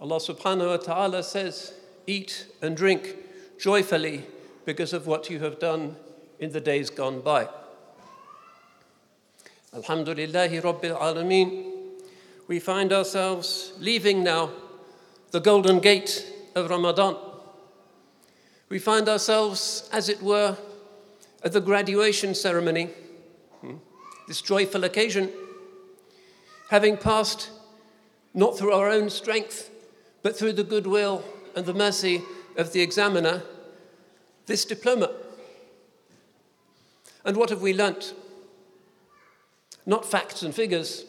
Allah subhanahu wa ta'ala says, Eat and drink joyfully because of what you have done in the days gone by. Alhamdulillahi Rabbil Alameen. We find ourselves leaving now the golden gate of Ramadan. We find ourselves, as it were, at the graduation ceremony, hmm, this joyful occasion, having passed not through our own strength, but through the goodwill and the mercy of the examiner, this diploma. And what have we learnt? Not facts and figures,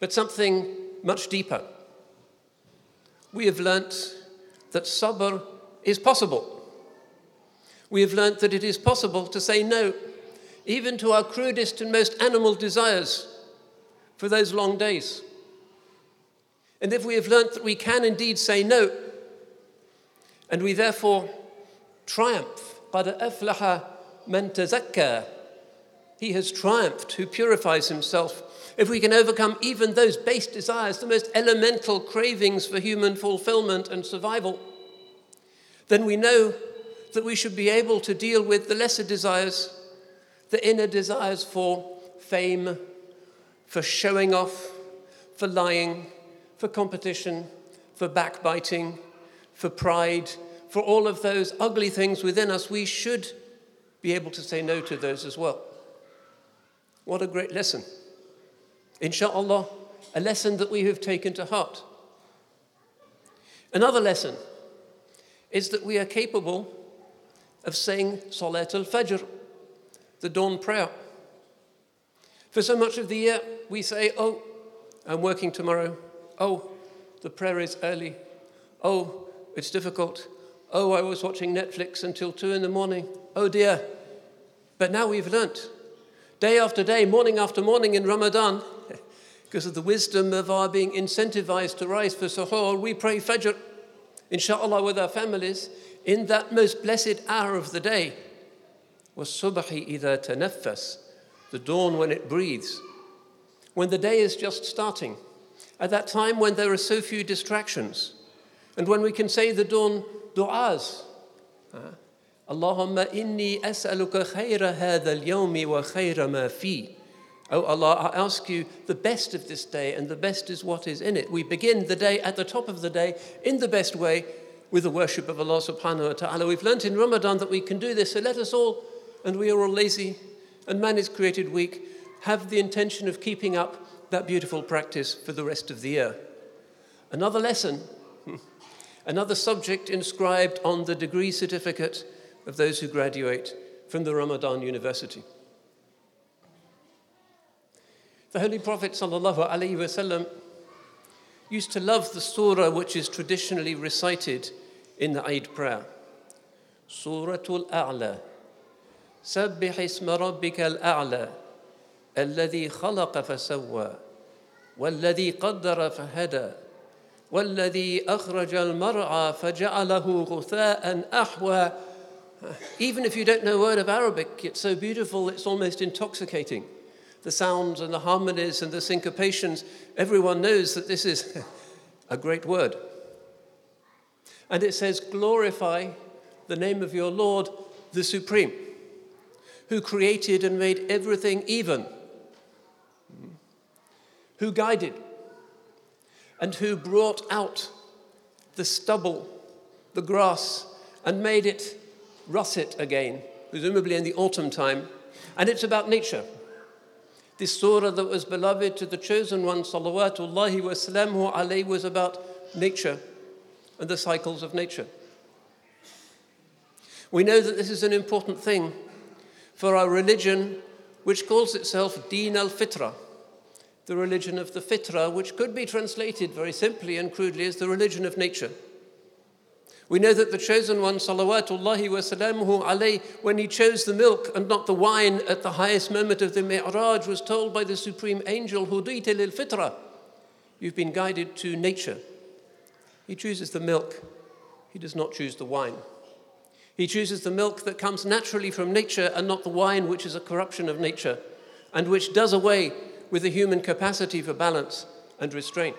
but something much deeper. We have learnt that sabr is possible. We have learnt that it is possible to say no, even to our crudest and most animal desires, for those long days. And if we have learnt that we can indeed say no, and we therefore triumph, قَدْ أَفْلَحَ مَنْ تَزَكَّى He has triumphed who purifies himself. If we can overcome even those base desires, the most elemental cravings for human fulfillment and survival, then we know that we should be able to deal with the lesser desires, the inner desires for fame, for showing off, for lying, for competition, for backbiting, for pride, for all of those ugly things within us, we should be able to say no to those as well. What a great lesson. Insha'Allah, a lesson that we have taken to heart. Another lesson is that we are capable of saying Salat al Fajr, the dawn prayer. For so much of the year, we say, Oh, I'm working tomorrow Oh, the prayer is early. Oh, it's difficult. Oh, I was watching Netflix until two in the morning. Oh dear. But now we've learnt, day after day, morning after morning in Ramadan, because of the wisdom of our being incentivized to rise for suhoor, we pray Fajr, inshallah, with our families, in that most blessed hour of the day. وَالصُّبْحِ إِذَا تَنَفَّسْ The dawn when it breathes. When the day is just starting at that time when there are so few distractions, and when we can say the dawn du'as. Uh, Allahumma inni as'aluka khayra hadha al-yawmi wa khayra ma fi. Oh Allah, I ask you the best of this day, and the best is what is in it. We begin the day at the top of the day in the best way with the worship of Allah subhanahu wa ta'ala. We've learnt in Ramadan that we can do this, so let us all, and we are all lazy, and man is created weak, have the intention of keeping up that beautiful practice for the rest of the year. Another lesson, another subject inscribed on the degree certificate of those who graduate from the Ramadan University. The Holy Prophet ﷺ used to love the surah which is traditionally recited in the Eid prayer. Suratul A'la. سبح اسم ربك الأعلى الذي خلق فسوى والذي قدر فهدى والذي أخرج المرعى فجعله غثاء أحوى Even if you don't know a word of Arabic, it's so beautiful, it's almost intoxicating. The sounds and the harmonies and the syncopations, everyone knows that this is a great word. And it says, Glorify the name of your Lord, the Supreme, who created and made everything even who guided and who brought out the stubble, the grass, and made it russet again, presumably in the autumn time. And it's about nature. This surah that was beloved to the chosen one, salawatullahi wasalamu alayhi, was about nature and the cycles of nature. We know that this is an important thing for our religion, which calls itself Deen al Fitra, the religion of the fitra, which could be translated very simply and crudely as the religion of nature. We know that the chosen one, salawatullahi wa salamuhu alayh, when he chose the milk and not the wine at the highest moment of the mi'raj, was told by the supreme angel, hudita lil fitra, you've been guided to nature. He chooses the milk, he does not choose the wine. He chooses the milk that comes naturally from nature and not the wine which is a corruption of nature and which does away with the human capacity for balance and restraint.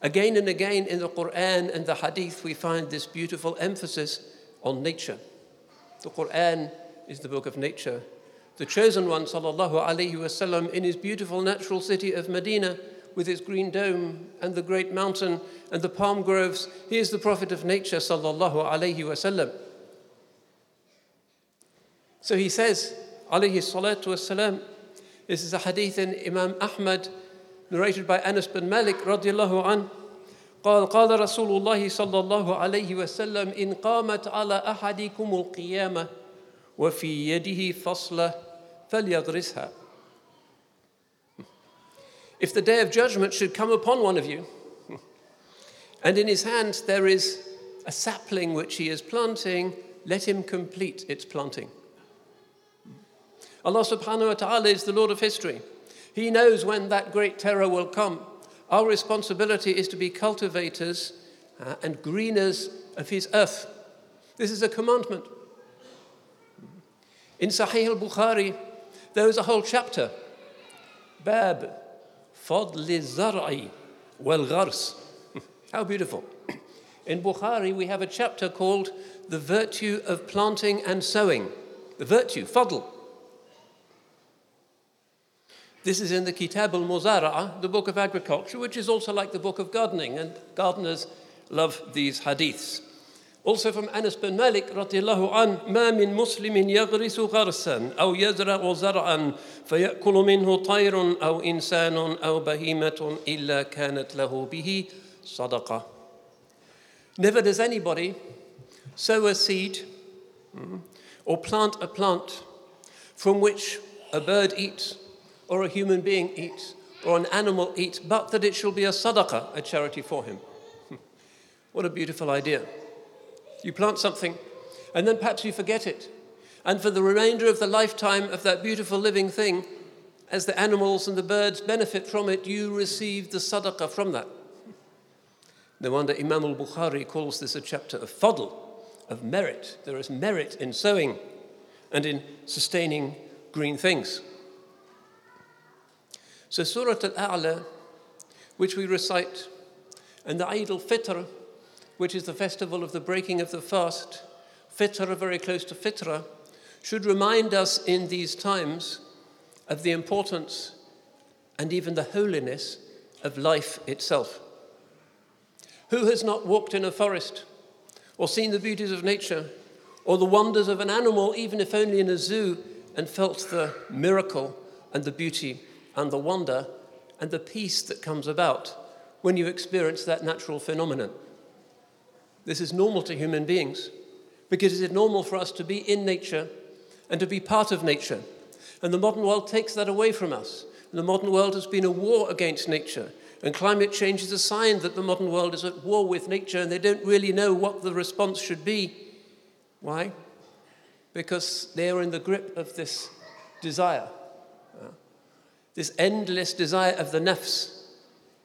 Again and again in the Quran and the Hadith, we find this beautiful emphasis on nature. The Quran is the book of nature. The chosen one, sallallahu alaihi wasallam, in his beautiful natural city of Medina, with its green dome and the great mountain and the palm groves, he is the prophet of nature, sallallahu alaihi wasallam. So he says, alayhi salatu wasalam, this is a hadith in Imam Ahmad, narrated by Anas bin Malik radiallahu an. قال قال رسول الله صلى الله عليه وسلم إن قامت على أحدكم القيامة وفي يده فصلة فليغرسها If the day of judgment should come upon one of you, and in his hand there is a sapling which he is planting, let him complete its planting. Allah subhanahu wa ta'ala is the Lord of history. He knows when that great terror will come. Our responsibility is to be cultivators uh, and greeners of His earth. This is a commandment. In Sahih al Bukhari, there is a whole chapter. Bab Fadli Zar'i wal Ghars. How beautiful. In Bukhari, we have a chapter called The Virtue of Planting and Sowing. The virtue, Fadl. This is in the Kitab al Muzara'a, the book of agriculture, which is also like the book of gardening, and gardeners love these hadiths. Also from Anas bin Malik radiallahu an, ما من مسلم يغرس غرسا أو يزرع زرعا فيأكل منه طير أو إنسان أو بهيمة إلا كانت له به صدقة. Never does anybody sow a seed hmm, or plant a plant from which a bird eats or a human being eats or an animal eats, but that it shall be a sadaqah, a charity for him. what a beautiful idea. You plant something, and then perhaps you forget it. And for the remainder of the lifetime of that beautiful living thing, as the animals and the birds benefit from it, you receive the sadaqah from that. No wonder Imam al Bukhari calls this a chapter of fadl, of merit. There is merit in sowing and in sustaining green things. So, Surah Al A'la, which we recite, and the Eid al Fitr, which is the festival of the breaking of the fast, Fitr, very close to Fitra, should remind us in these times of the importance and even the holiness of life itself. Who has not walked in a forest or seen the beauties of nature or the wonders of an animal, even if only in a zoo, and felt the miracle and the beauty and the wonder and the peace that comes about when you experience that natural phenomenon. This is normal to human beings because it is normal for us to be in nature and to be part of nature. And the modern world takes that away from us. And the modern world has been a war against nature. And climate change is a sign that the modern world is at war with nature and they don't really know what the response should be. Why? Because they are in the grip of this desire this endless desire of the nafs,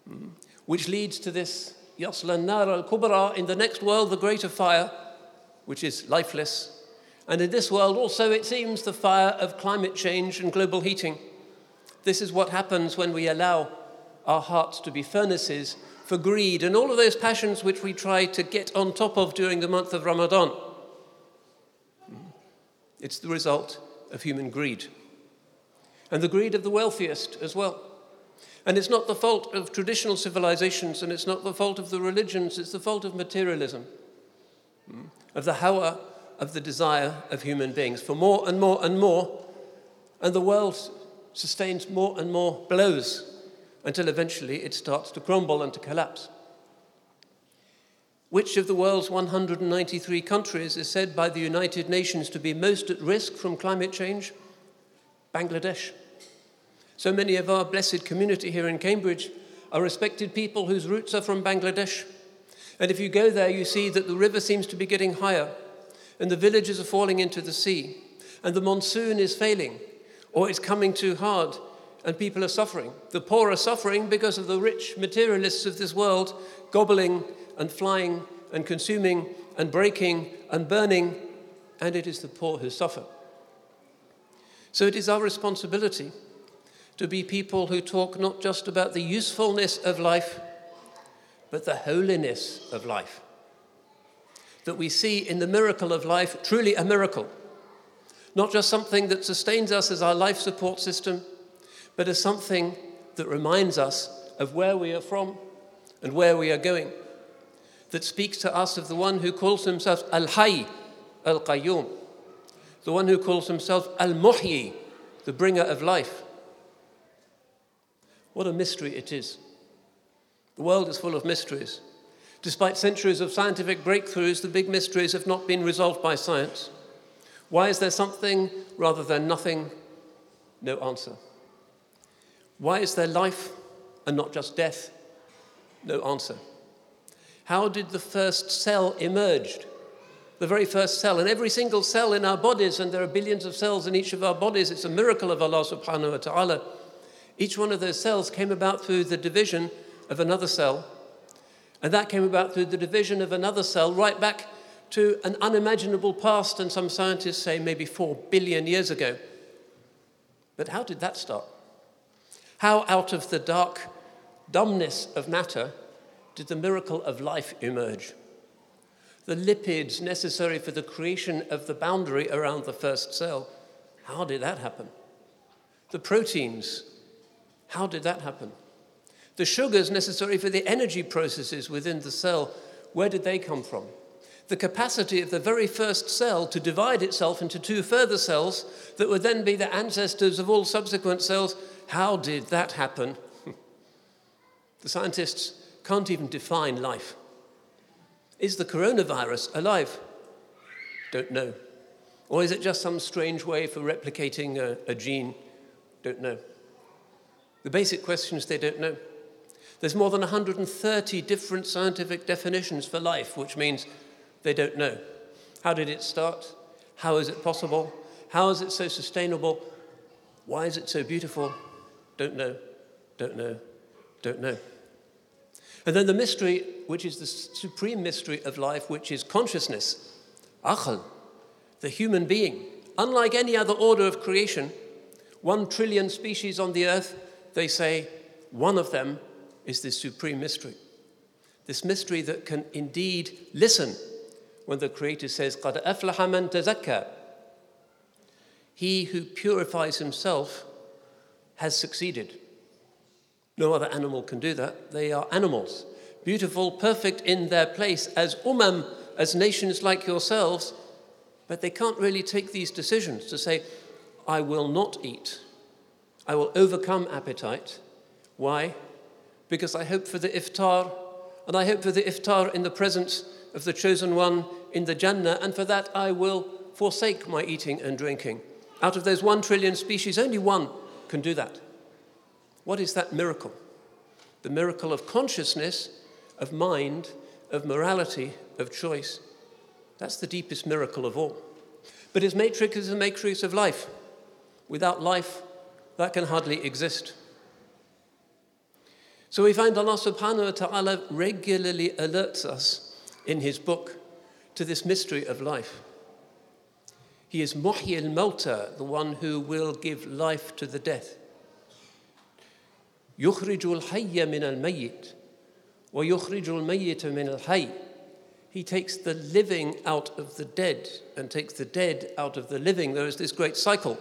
hmm, which leads to this yaslan nar al kubra in the next world, the greater fire, which is lifeless. And in this world, also, it seems the fire of climate change and global heating. This is what happens when we allow our hearts to be furnaces for greed and all of those passions which we try to get on top of during the month of Ramadan. Hmm. It's the result of human greed and the greed of the wealthiest as well. And it's not the fault of traditional civilizations and it's not the fault of the religions, it's the fault of materialism, hmm, of the hawa, of the desire of human beings for more and more and more. And the world sustains more and more blows until eventually it starts to crumble and to collapse. Which of the world's 193 countries is said by the United Nations to be most at risk from climate change? Bangladesh. So many of our blessed community here in Cambridge are respected people whose roots are from Bangladesh. And if you go there, you see that the river seems to be getting higher, and the villages are falling into the sea, and the monsoon is failing, or it's coming too hard, and people are suffering. The poor are suffering because of the rich materialists of this world gobbling and flying and consuming and breaking and burning, and it is the poor who suffer. So it is our responsibility to be people who talk not just about the usefulness of life, but the holiness of life. That we see in the miracle of life truly a miracle, not just something that sustains us as our life support system, but as something that reminds us of where we are from and where we are going, that speaks to us of the one who calls himself Al Hayy, Al Qayyum, the one who calls himself Al Muhyi, the bringer of life. What a mystery it is. The world is full of mysteries. Despite centuries of scientific breakthroughs, the big mysteries have not been resolved by science. Why is there something rather than nothing? No answer. Why is there life and not just death? No answer. How did the first cell emerge? The very first cell, and every single cell in our bodies, and there are billions of cells in each of our bodies, it's a miracle of Allah subhanahu wa ta'ala. Each one of those cells came about through the division of another cell, and that came about through the division of another cell right back to an unimaginable past, and some scientists say maybe four billion years ago. But how did that start? How, out of the dark dumbness of matter, did the miracle of life emerge? The lipids necessary for the creation of the boundary around the first cell, how did that happen? The proteins how did that happen? The sugars necessary for the energy processes within the cell, where did they come from? The capacity of the very first cell to divide itself into two further cells that would then be the ancestors of all subsequent cells, how did that happen? the scientists can't even define life. Is the coronavirus alive? Don't know. Or is it just some strange way for replicating a, a gene? Don't know. The basic questions they don't know. There's more than 130 different scientific definitions for life, which means they don't know. How did it start? How is it possible? How is it so sustainable? Why is it so beautiful? Don't know, don't know, don't know. And then the mystery, which is the supreme mystery of life, which is consciousness, aql, the human being. Unlike any other order of creation, one trillion species on the earth, they say one of them is this supreme mystery. This mystery that can indeed listen when the Creator says, قَدْ أَفْلَحَ مَنْ تَزَكَّى He who purifies himself has succeeded. No other animal can do that. They are animals, beautiful, perfect in their place as umam, as nations like yourselves, but they can't really take these decisions to say, I will not eat I will overcome appetite. Why? Because I hope for the iftar, and I hope for the iftar in the presence of the chosen one in the Jannah, and for that I will forsake my eating and drinking. Out of those one trillion species, only one can do that. What is that miracle? The miracle of consciousness, of mind, of morality, of choice. That's the deepest miracle of all. But his matrix is a matrix of life. Without life, that can hardly exist. So we find Allah subhanahu wa ta'ala regularly alerts us in His book to this mystery of life. He is Muhyi al Mauta, the one who will give life to the death. يخرج الحي من الميت ويخرج الميت من الحي. He takes the living out of the dead and takes the dead out of the living. There is this great cycle.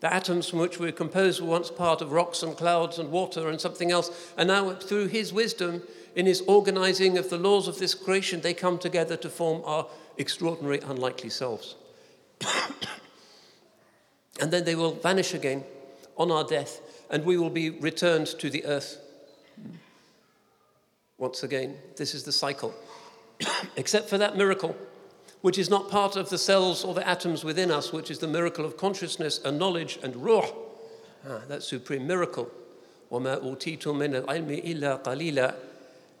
the atoms from which we were composed were once part of rocks and clouds and water and something else. And now, through his wisdom, in his organizing of the laws of this creation, they come together to form our extraordinary, unlikely selves. and then they will vanish again on our death, and we will be returned to the earth. Once again, this is the cycle. Except for that miracle which is not part of the cells or the atoms within us, which is the miracle of consciousness and knowledge and ruh. Ah, that supreme miracle.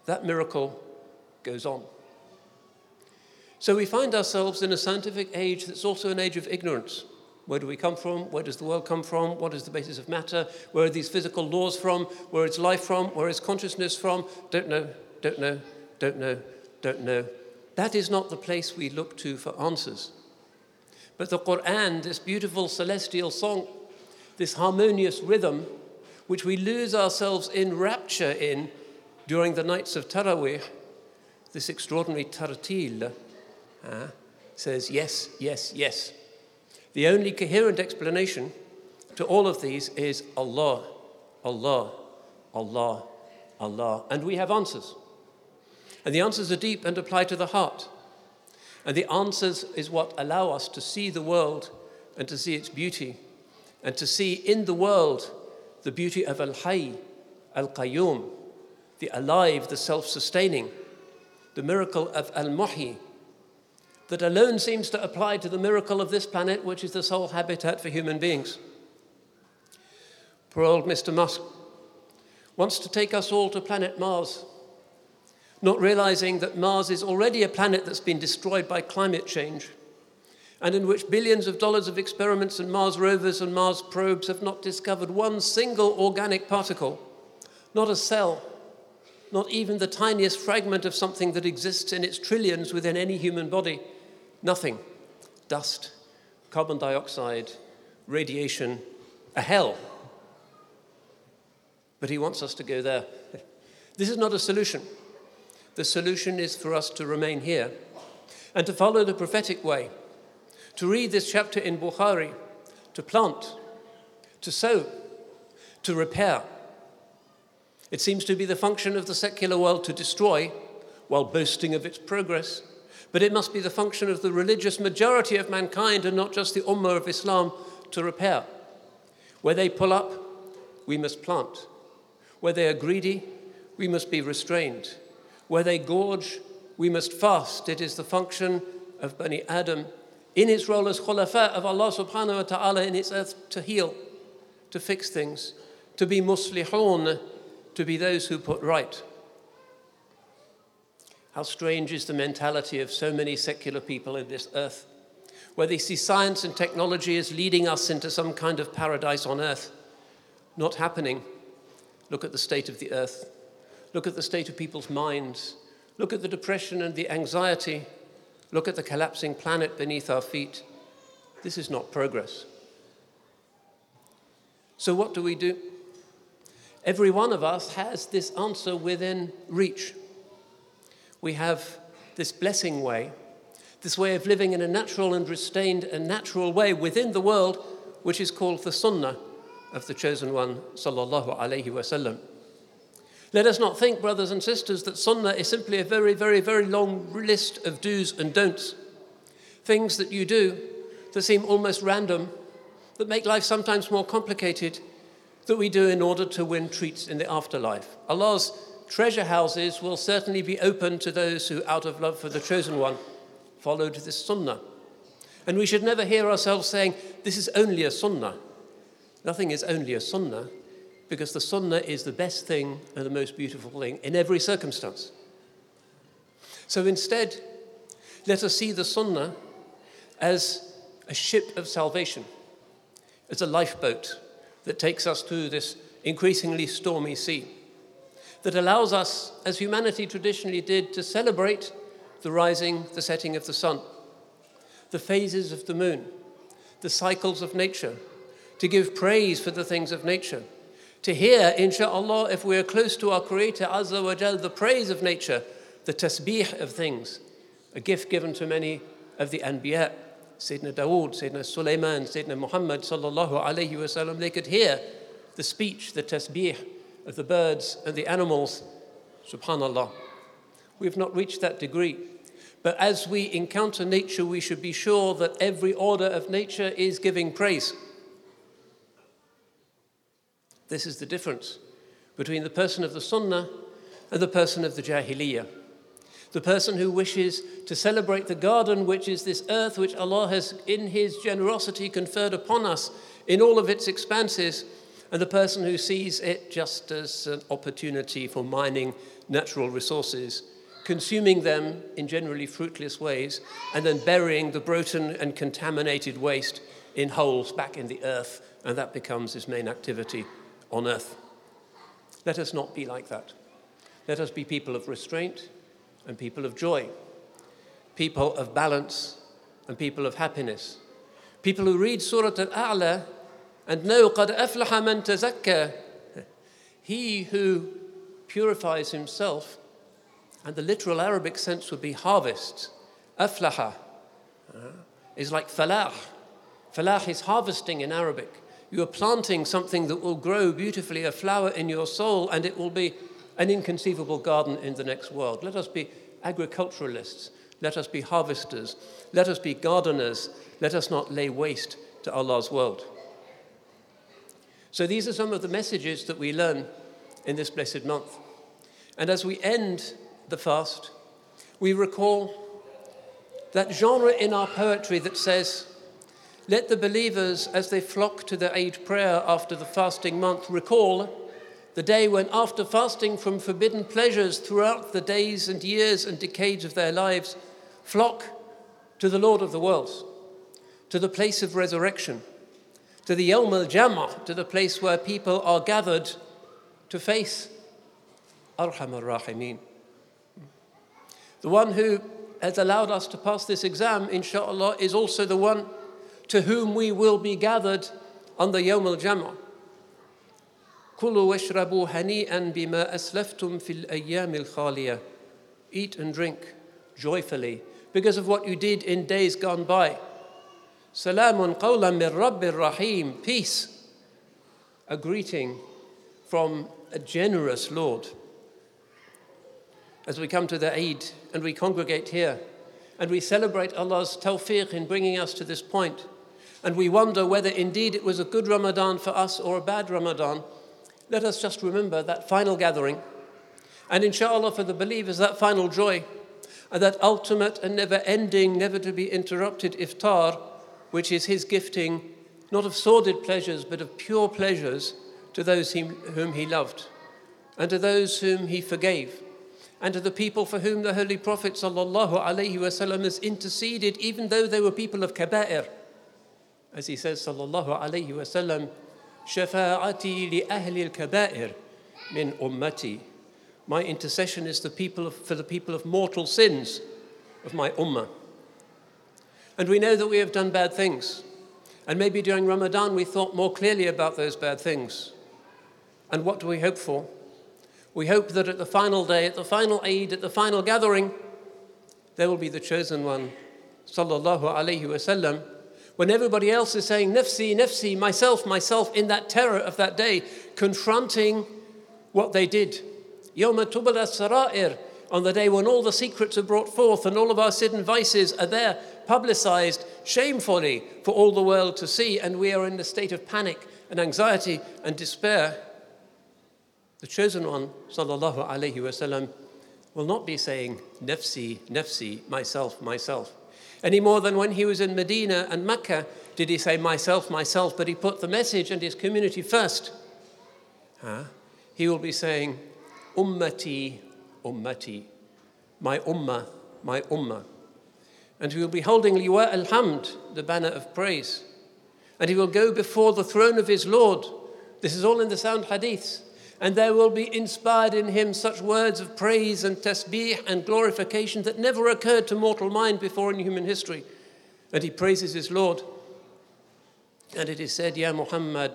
That miracle goes on. So we find ourselves in a scientific age that's also an age of ignorance. Where do we come from? Where does the world come from? What is the basis of matter? Where are these physical laws from? Where is life from? Where is consciousness from? Don't know, don't know, don't know, don't know. That is not the place we look to for answers. But the Quran, this beautiful celestial song, this harmonious rhythm, which we lose ourselves in rapture in, During the nights of Taraweeh, this extraordinary tartil uh, says yes, yes, yes. The only coherent explanation to all of these is Allah, Allah, Allah, Allah. And we have answers. And the answers are deep and apply to the heart. And the answers is what allow us to see the world and to see its beauty and to see in the world the beauty of Al Hayy, Al Qayyum, the alive, the self sustaining, the miracle of Al Muhyi, that alone seems to apply to the miracle of this planet, which is the sole habitat for human beings. Poor old Mr. Musk wants to take us all to planet Mars, not realizing that Mars is already a planet that's been destroyed by climate change and in which billions of dollars of experiments and Mars rovers and Mars probes have not discovered one single organic particle, not a cell, not even the tiniest fragment of something that exists in its trillions within any human body. Nothing. Dust, carbon dioxide, radiation, a hell. But he wants us to go there. This is not a solution. The solution is for us to remain here and to follow the prophetic way to read this chapter in Bukhari, to plant, to sow, to repair. It seems to be the function of the secular world to destroy while boasting of its progress. But it must be the function of the religious majority of mankind and not just the Ummah of Islam to repair. Where they pull up, we must plant. Where they are greedy, we must be restrained. Where they gorge, we must fast. It is the function of Bani Adam in its role as khulafa of Allah subhanahu wa ta'ala in its earth to heal, to fix things, to be muslihun, to be those who put right. How strange is the mentality of so many secular people in this earth, where they see science and technology as leading us into some kind of paradise on earth. Not happening. Look at the state of the earth. Look at the state of people's minds. Look at the depression and the anxiety Look at the collapsing planet beneath our feet. This is not progress. So, what do we do? Every one of us has this answer within reach. We have this blessing way, this way of living in a natural and restrained and natural way within the world, which is called the Sunnah of the Chosen One, sallallahu. Let us not think, brothers and sisters, that sunnah is simply a very, very, very long list of do's and don'ts. Things that you do that seem almost random, that make life sometimes more complicated, that we do in order to win treats in the afterlife. Allah's treasure houses will certainly be open to those who, out of love for the chosen one, followed this sunnah. And we should never hear ourselves saying, This is only a sunnah. Nothing is only a sunnah because the sunnah is the best thing and the most beautiful thing in every circumstance. So instead, let us see the sunnah as a ship of salvation, as a lifeboat that takes us through this increasingly stormy sea, that allows us, as humanity traditionally did, to celebrate the rising, the setting of the sun, the phases of the moon, the cycles of nature, to give praise for the things of nature to hear, inshallah, if we're close to our Creator, Azza wa Jal, the praise of nature, the tasbih of things, a gift given to many of the Anbiya, Sayyidina Dawood, Sayyidina Sulaiman, Sayyidina Muhammad, sallallahu alayhi wasallam, they could hear the speech, the tasbih of the birds and the animals, subhanallah. We've not reached that degree. But as we encounter nature, we should be sure that every order of nature is giving praise. This is the difference between the person of the Sunnah and the person of the Jahiliyyah. The person who wishes to celebrate the garden, which is this earth which Allah has, in His generosity, conferred upon us in all of its expanses, and the person who sees it just as an opportunity for mining natural resources, consuming them in generally fruitless ways, and then burying the broken and contaminated waste in holes back in the earth, and that becomes his main activity on earth. Let us not be like that. Let us be people of restraint and people of joy, people of balance and people of happiness, people who read Surah Al A'la and know قَدْ أَفْلَحَ مَنْ تَزَكَّى He who purifies himself, and the literal Arabic sense would be harvest. Aflaha uh, is like falah. Falah is harvesting in Arabic. You are planting something that will grow beautifully, a flower in your soul, and it will be an inconceivable garden in the next world. Let us be agriculturalists. Let us be harvesters. Let us be gardeners. Let us not lay waste to Allah's world. So, these are some of the messages that we learn in this blessed month. And as we end the fast, we recall that genre in our poetry that says, Let the believers, as they flock to their Eid prayer after the fasting month, recall the day when, after fasting from forbidden pleasures throughout the days and years and decades of their lives, flock to the Lord of the worlds, to the place of resurrection to the Yawm al Jam'ah, to the place where people are gathered to face Arham al Rahimeen. The one who has allowed us to pass this exam, inshallah, is also the one to whom we will be gathered on the Yawm al Jam'ah. كلوا واشربوا هنيئا بما أسلفتم في الأيام الخالية. Eat and drink joyfully because of what you did in days gone by. Salamun qawlan min Rabbir Rahim. Peace. A greeting from a generous Lord. As we come to the Eid and we congregate here and we celebrate Allah's tawfiq in bringing us to this point, and we wonder whether indeed it was a good Ramadan for us or a bad Ramadan, let us just remember that final gathering. And inshallah, for the believers, that final joy and that ultimate and never ending, never to be interrupted iftar which is his gifting not of sordid pleasures, but of pure pleasures to those whom he loved, and to those whom he forgave, and to the people for whom the Holy Prophet has interceded, even though they were people of kaba'ir. As he says, sallallahu alayhi wasallam, shafa'ati li ahli al-kaba'ir min ummati. My intercession is the people of, for the people of mortal sins of my ummah. And we know that we have done bad things. And maybe during Ramadan we thought more clearly about those bad things. And what do we hope for? We hope that at the final day, at the final Eid, at the final gathering, there will be the chosen one, sallallahu alaihi wasallam, when everybody else is saying, Nifsi, Nifsi, myself, myself, in that terror of that day, confronting what they did. Yawma tubala sara'ir, on the day when all the secrets are brought forth and all of our sin and vices are there, publicized shamefully for all the world to see, and we are in a state of panic and anxiety and despair. The chosen one, sallallahu alaihi wasallam, will not be saying, nafsi, nafsi, myself, myself. Any more than when he was in Medina and Mecca did he say, myself, myself, but he put the message and his community first. Huh? He will be saying, ummati, ummati, my ummah, my ummah. And he will be holding liwa al-hamd, the banner of praise. And he will go before the throne of his Lord. This is all in the sound hadiths. And there will be inspired in him such words of praise and tasbih and glorification that never occurred to mortal mind before in human history. And he praises his Lord. And it is said, Ya Muhammad,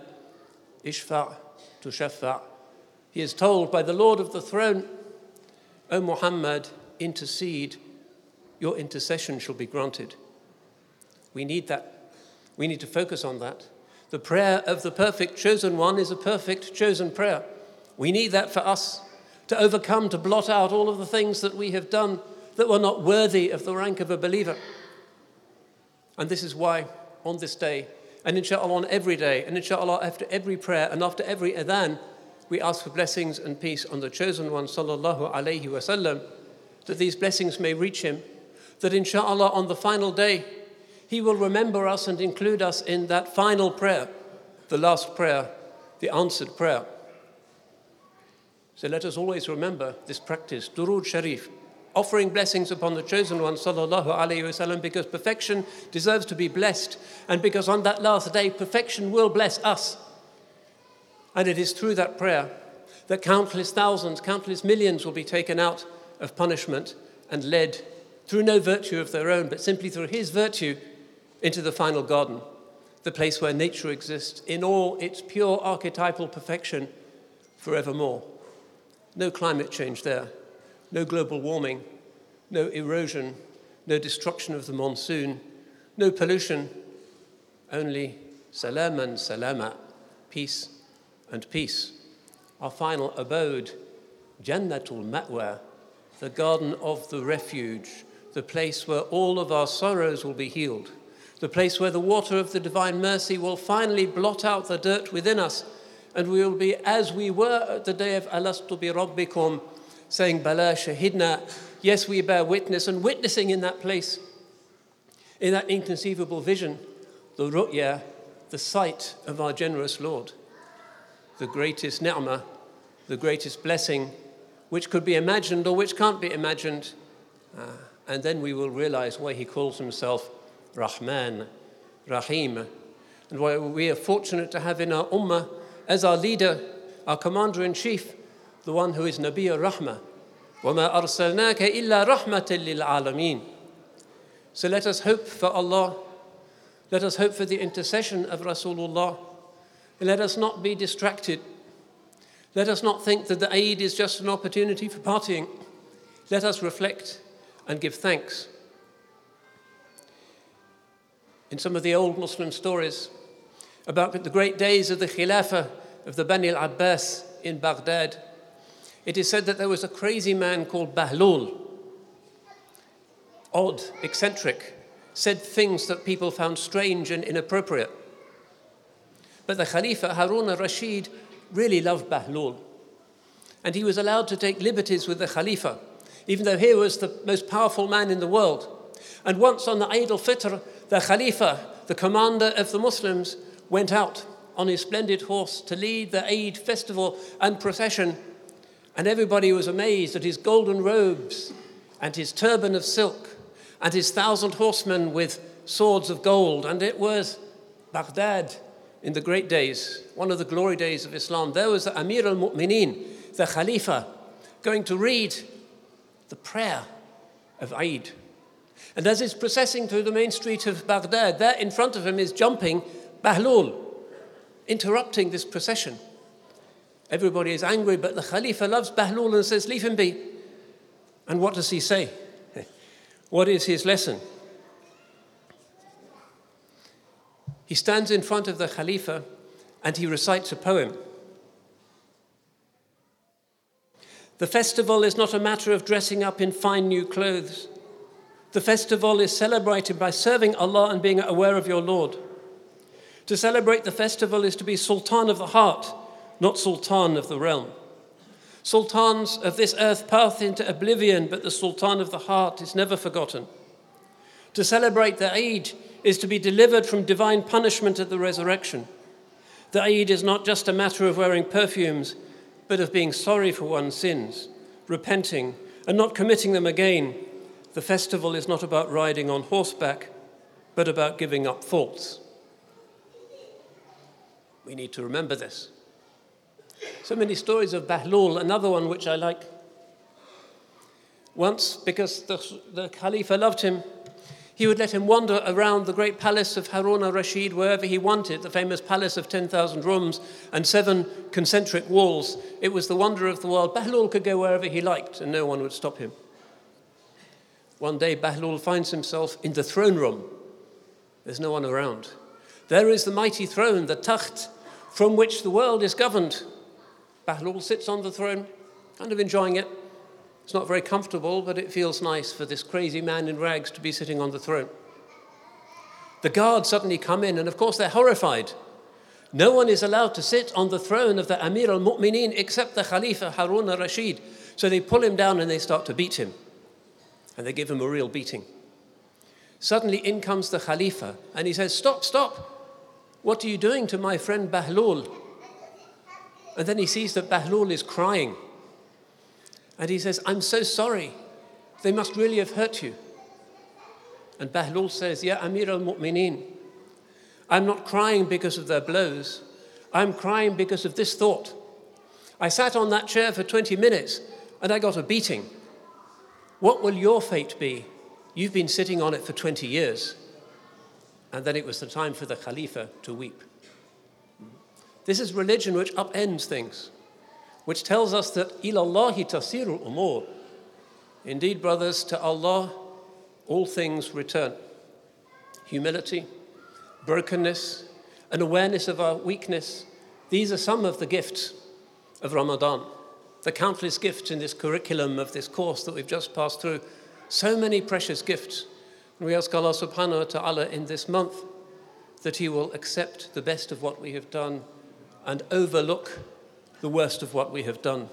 ishfa' to shafa'. He is told by the Lord of the throne, O Muhammad, intercede, your intercession shall be granted. We need that. We need to focus on that. The prayer of the perfect chosen one is a perfect chosen prayer. We need that for us to overcome, to blot out all of the things that we have done that were not worthy of the rank of a believer. And this is why on this day, and inshallah on every day, and inshallah after every prayer and after every adhan, we ask for blessings and peace on the chosen one, sallallahu alayhi wasallam, that these blessings may reach him, that inshallah on the final day, he will remember us and include us in that final prayer, the last prayer, the answered prayer. So let us always remember this practice, Durud Sharif, offering blessings upon the chosen one, sallallahu alayhi wasallam, because perfection deserves to be blessed, and because on that last day, perfection will bless us. And it is through that prayer that countless thousands, countless millions will be taken out of punishment and led through no virtue of their own, but simply through His virtue into the final garden, the place where nature exists in all its pure archetypal perfection forevermore. No climate change there, no global warming, no erosion, no destruction of the monsoon, no pollution, only salam and salama, peace and peace. Our final abode, Jannatul Ma'wa, the garden of the refuge, the place where all of our sorrows will be healed, the place where the water of the divine mercy will finally blot out the dirt within us, and we will be as we were at the day of Alastu bi Rabbikum, saying, Bala Shahidna, yes, we bear witness, and witnessing in that place, in that inconceivable vision, the ru'ya, the sight of our generous Lord, the greatest ni'mah, the greatest blessing, which could be imagined or which can't be imagined. Uh, and then we will realize why he calls himself Rahman, Rahim, and why we are fortunate to have in our ummah as our leader, our commander in chief, the one who is Nabi Rahmah. وَمَا أَرْسَلْنَاكَ إِلَّا رَحْمَةً لِلْعَالَمِينَ So let us hope for Allah. Let us hope for the intercession of Rasulullah. And let us not be distracted. Let us not think that the Eid is just an opportunity for partying. Let us reflect and give thanks. In some of the old Muslim stories about the great days of the Khilafah of the Bani al Abbas in Baghdad, it is said that there was a crazy man called Bahlul, odd, eccentric, said things that people found strange and inappropriate. But the Khalifa Harun al Rashid really loved Bahlul. And he was allowed to take liberties with the Khalifa even though he was the most powerful man in the world. And once on the Eid al Fitr, the Khalifa, the commander of the Muslims, went out on his splendid horse to lead the Eid festival and procession. And everybody was amazed at his golden robes and his turban of silk and his thousand horsemen with swords of gold. And it was Baghdad in the great days, one of the glory days of Islam. There was the Amir al Mu'mineen, the Khalifa, going to read the prayer of Eid. And as he's processing through the main street of Baghdad, there in front of him is jumping Bahlul, interrupting this procession. Everybody is angry, but the Khalifa loves Bahlul and says, Leave him be. And what does he say? what is his lesson? He stands in front of the Khalifa and he recites a poem. The festival is not a matter of dressing up in fine new clothes. The festival is celebrated by serving Allah and being aware of your Lord. To celebrate the festival is to be Sultan of the heart, not Sultan of the realm. Sultans of this earth pass into oblivion, but the Sultan of the heart is never forgotten. To celebrate the Eid is to be delivered from divine punishment at the resurrection. The Eid is not just a matter of wearing perfumes, but of being sorry for one's sins, repenting, and not committing them again. The festival is not about riding on horseback, but about giving up faults. We need to remember this. So many stories of Bahlul, another one which I like. Once, because the, the Khalifa loved him, he would let him wander around the great palace of Harun al Rashid wherever he wanted, the famous palace of 10,000 rooms and seven concentric walls. It was the wonder of the world. Bahlul could go wherever he liked and no one would stop him. One day, Bahlul finds himself in the throne room. There's no one around. There is the mighty throne, the takht, from which the world is governed. Bahlul sits on the throne, kind of enjoying it. It's not very comfortable, but it feels nice for this crazy man in rags to be sitting on the throne. The guards suddenly come in, and of course they're horrified. No one is allowed to sit on the throne of the Amir al Mu'mineen except the Khalifa Harun al Rashid. So they pull him down and they start to beat him. And they give him a real beating. Suddenly in comes the Khalifa and he says, Stop, stop. What are you doing to my friend Bahlul? And then he sees that Bahlul is crying. And he says, I'm so sorry. They must really have hurt you. And Bahlul says, Ya Amir al Mu'mineen, I'm not crying because of their blows. I'm crying because of this thought. I sat on that chair for 20 minutes and I got a beating. What will your fate be? You've been sitting on it for 20 years. And then it was the time for the Khalifa to weep. This is religion which upends things which tells us that ilallahi tasiru umur. Indeed, brothers, to Allah all things return. Humility, brokenness, an awareness of our weakness, these are some of the gifts of Ramadan. The countless gifts in this curriculum of this course that we've just passed through. So many precious gifts. We ask Allah subhanahu wa ta'ala in this month that He will accept the best of what we have done and overlook the worst of what we have done.